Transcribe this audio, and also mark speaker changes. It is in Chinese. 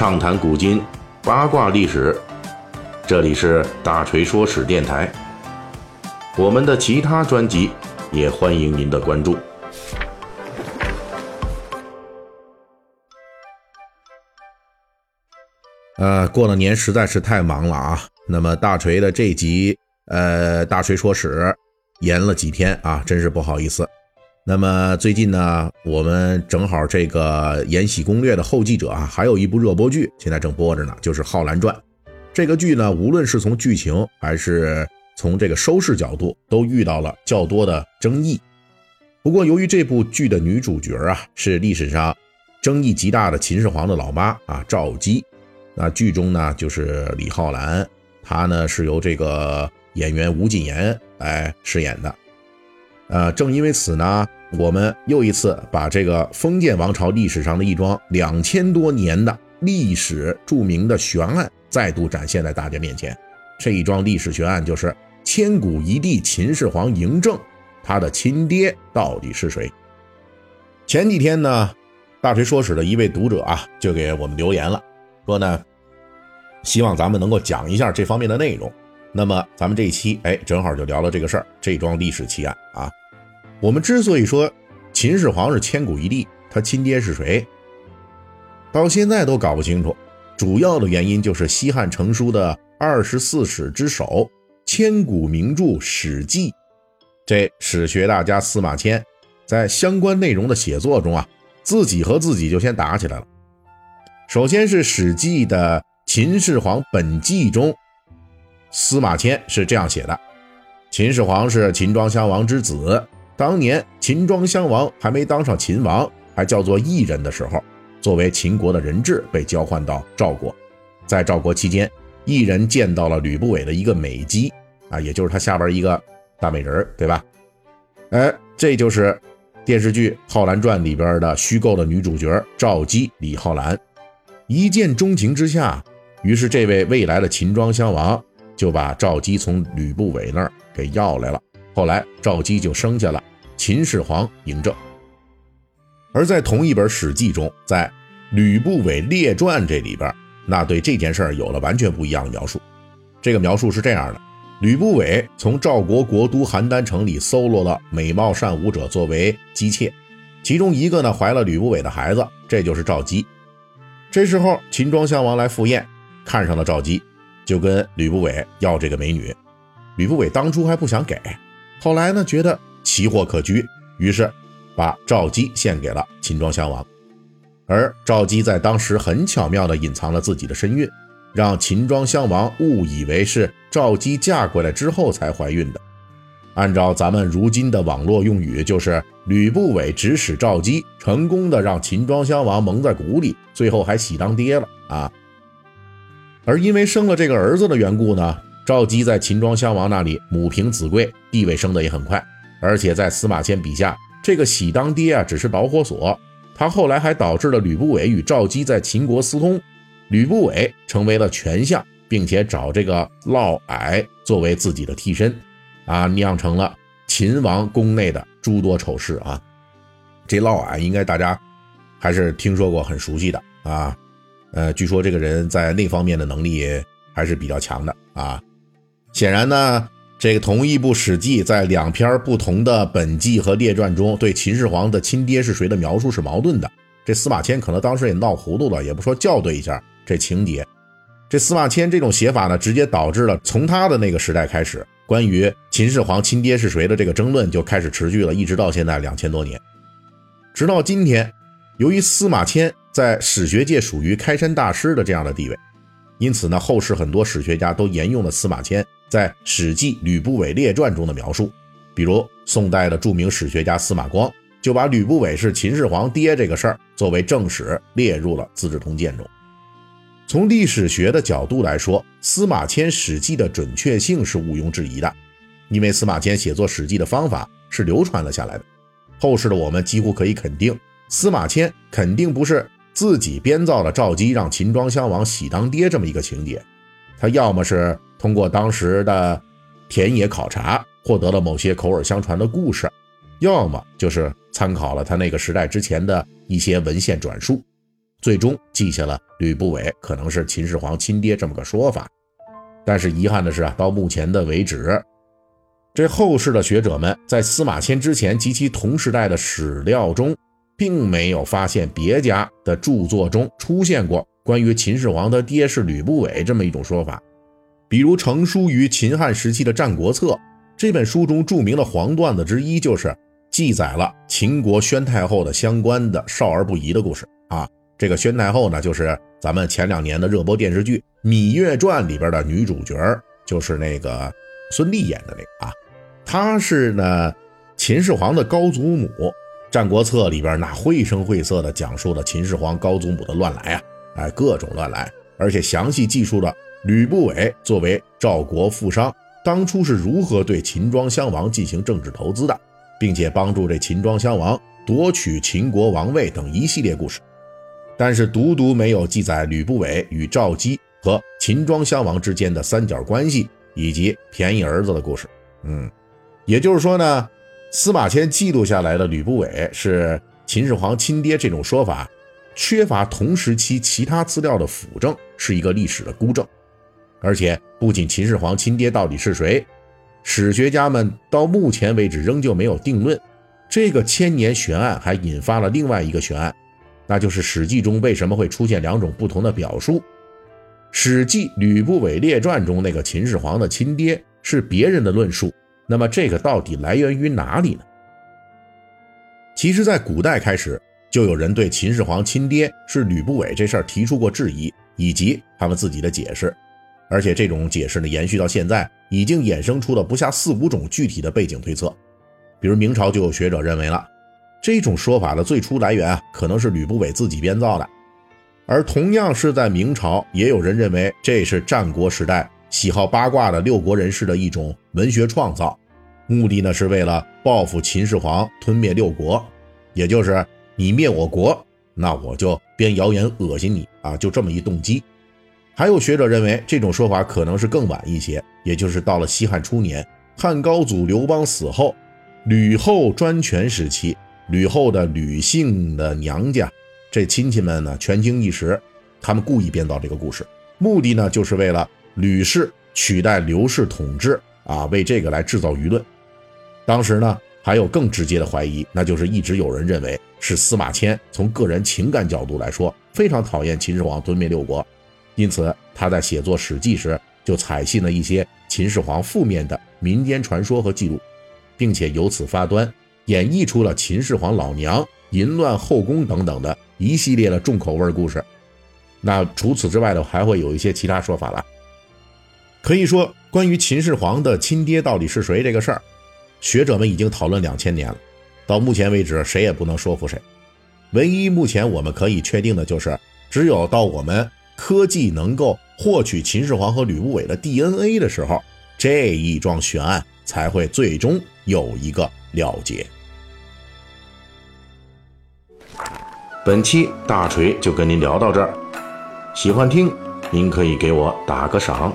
Speaker 1: 畅谈古今，八卦历史。这里是大锤说史电台。我们的其他专辑也欢迎您的关注。
Speaker 2: 呃，过了年实在是太忙了啊。那么大锤的这集，呃，大锤说史延了几天啊，真是不好意思。那么最近呢，我们正好这个《延禧攻略》的后继者啊，还有一部热播剧，现在正播着呢，就是《浩然传》。这个剧呢，无论是从剧情还是从这个收视角度，都遇到了较多的争议。不过，由于这部剧的女主角啊，是历史上争议极大的秦始皇的老妈啊，赵姬。那剧中呢，就是李浩然，她呢是由这个演员吴谨言来饰演的。呃，正因为此呢，我们又一次把这个封建王朝历史上的一桩两千多年的历史著名的悬案再度展现在大家面前。这一桩历史悬案就是千古一帝秦始皇嬴政，他的亲爹到底是谁？前几天呢，大锤说史的一位读者啊，就给我们留言了，说呢，希望咱们能够讲一下这方面的内容。那么咱们这一期，哎，正好就聊了这个事儿，这桩历史奇案啊。我们之所以说秦始皇是千古一帝，他亲爹是谁？到现在都搞不清楚。主要的原因就是西汉成书的二十四史之首、千古名著《史记》，这史学大家司马迁在相关内容的写作中啊，自己和自己就先打起来了。首先是《史记》的《秦始皇本纪》中，司马迁是这样写的：秦始皇是秦庄襄王之子。当年秦庄襄王还没当上秦王，还叫做异人的时候，作为秦国的人质被交换到赵国。在赵国期间，异人见到了吕不韦的一个美姬啊，也就是他下边一个大美人对吧？哎，这就是电视剧《浩然传》里边的虚构的女主角赵姬李浩然。一见钟情之下，于是这位未来的秦庄襄王就把赵姬从吕不韦那儿给要来了。后来赵姬就生下了。秦始皇嬴政，而在同一本《史记》中，在《吕不韦列传》这里边，那对这件事儿有了完全不一样的描述。这个描述是这样的：吕不韦从赵国国都邯郸城里搜罗了美貌善舞者作为姬妾，其中一个呢怀了吕不韦的孩子，这就是赵姬。这时候秦庄襄王来赴宴，看上了赵姬，就跟吕不韦要这个美女。吕不韦当初还不想给，后来呢觉得。奇货可居，于是把赵姬献给了秦庄襄王，而赵姬在当时很巧妙地隐藏了自己的身孕，让秦庄襄王误以为是赵姬嫁过来之后才怀孕的。按照咱们如今的网络用语，就是吕不韦指使赵姬，成功的让秦庄襄王蒙在鼓里，最后还喜当爹了啊！而因为生了这个儿子的缘故呢，赵姬在秦庄襄王那里母凭子贵，地位升得也很快。而且在司马迁笔下，这个喜当爹啊，只是导火索，他后来还导致了吕不韦与赵姬在秦国私通，吕不韦成为了权相，并且找这个嫪毐作为自己的替身，啊，酿成了秦王宫内的诸多丑事啊。这嫪毐应该大家还是听说过，很熟悉的啊。呃，据说这个人在那方面的能力还是比较强的啊。显然呢。这个同一部《史记》在两篇不同的本纪和列传中，对秦始皇的亲爹是谁的描述是矛盾的。这司马迁可能当时也闹糊涂了，也不说校对一下这情节。这司马迁这种写法呢，直接导致了从他的那个时代开始，关于秦始皇亲爹是谁的这个争论就开始持续了，一直到现在两千多年。直到今天，由于司马迁在史学界属于开山大师的这样的地位，因此呢，后世很多史学家都沿用了司马迁。在《史记·吕不韦列传》中的描述，比如宋代的著名史学家司马光就把吕不韦是秦始皇爹这个事儿作为正史列入了《资治通鉴》中。从历史学的角度来说，司马迁《史记》的准确性是毋庸置疑的，因为司马迁写作《史记》的方法是流传了下来的。后世的我们几乎可以肯定，司马迁肯定不是自己编造了赵姬让秦庄襄王喜当爹这么一个情节，他要么是。通过当时的田野考察，获得了某些口耳相传的故事，要么就是参考了他那个时代之前的一些文献转述。最终记下了吕不韦可能是秦始皇亲爹这么个说法。但是遗憾的是啊，到目前的为止，这后世的学者们在司马迁之前及其同时代的史料中，并没有发现别家的著作中出现过关于秦始皇的爹是吕不韦这么一种说法。比如成书于秦汉时期的《战国策》这本书中著名的黄段子之一，就是记载了秦国宣太后的相关的少儿不宜的故事啊。这个宣太后呢，就是咱们前两年的热播电视剧《芈月传》里边的女主角，就是那个孙俪演的那个啊。她是呢秦始皇的高祖母，《战国策》里边那绘声绘色的讲述了秦始皇高祖母的乱来啊，哎，各种乱来，而且详细记述了吕不韦作为赵国富商，当初是如何对秦庄襄王进行政治投资的，并且帮助这秦庄襄王夺取秦国王位等一系列故事。但是独独没有记载吕不韦与赵姬和秦庄襄王之间的三角关系以及便宜儿子的故事。嗯，也就是说呢，司马迁记录下来的吕不韦是秦始皇亲爹这种说法，缺乏同时期其他资料的辅证，是一个历史的孤证。而且，不仅秦始皇亲爹到底是谁，史学家们到目前为止仍旧没有定论。这个千年悬案还引发了另外一个悬案。那就是《史记》中为什么会出现两种不同的表述？《史记·吕不韦列传》中那个秦始皇的亲爹是别人的论述，那么这个到底来源于哪里呢？其实，在古代开始就有人对秦始皇亲爹是吕不韦这事儿提出过质疑，以及他们自己的解释，而且这种解释呢，延续到现在，已经衍生出了不下四五种具体的背景推测。比如明朝就有学者认为了。这种说法的最初来源啊，可能是吕不韦自己编造的，而同样是在明朝，也有人认为这是战国时代喜好八卦的六国人士的一种文学创造，目的呢是为了报复秦始皇吞灭六国，也就是你灭我国，那我就编谣言恶心你啊，就这么一动机。还有学者认为这种说法可能是更晚一些，也就是到了西汉初年，汉高祖刘邦死后，吕后专权时期。吕后的吕姓的娘家，这亲戚们呢权倾一时，他们故意编造这个故事，目的呢就是为了吕氏取代刘氏统治啊，为这个来制造舆论。当时呢还有更直接的怀疑，那就是一直有人认为是司马迁从个人情感角度来说非常讨厌秦始皇吞灭六国，因此他在写作《史记》时就采信了一些秦始皇负面的民间传说和记录，并且由此发端。演绎出了秦始皇老娘淫乱后宫等等的一系列的重口味故事。那除此之外的，还会有一些其他说法了。可以说，关于秦始皇的亲爹到底是谁这个事儿，学者们已经讨论两千年了。到目前为止，谁也不能说服谁。唯一目前我们可以确定的就是，只有到我们科技能够获取秦始皇和吕不韦的 DNA 的时候，这一桩悬案才会最终有一个了结。
Speaker 1: 本期大锤就跟您聊到这儿，喜欢听您可以给我打个赏。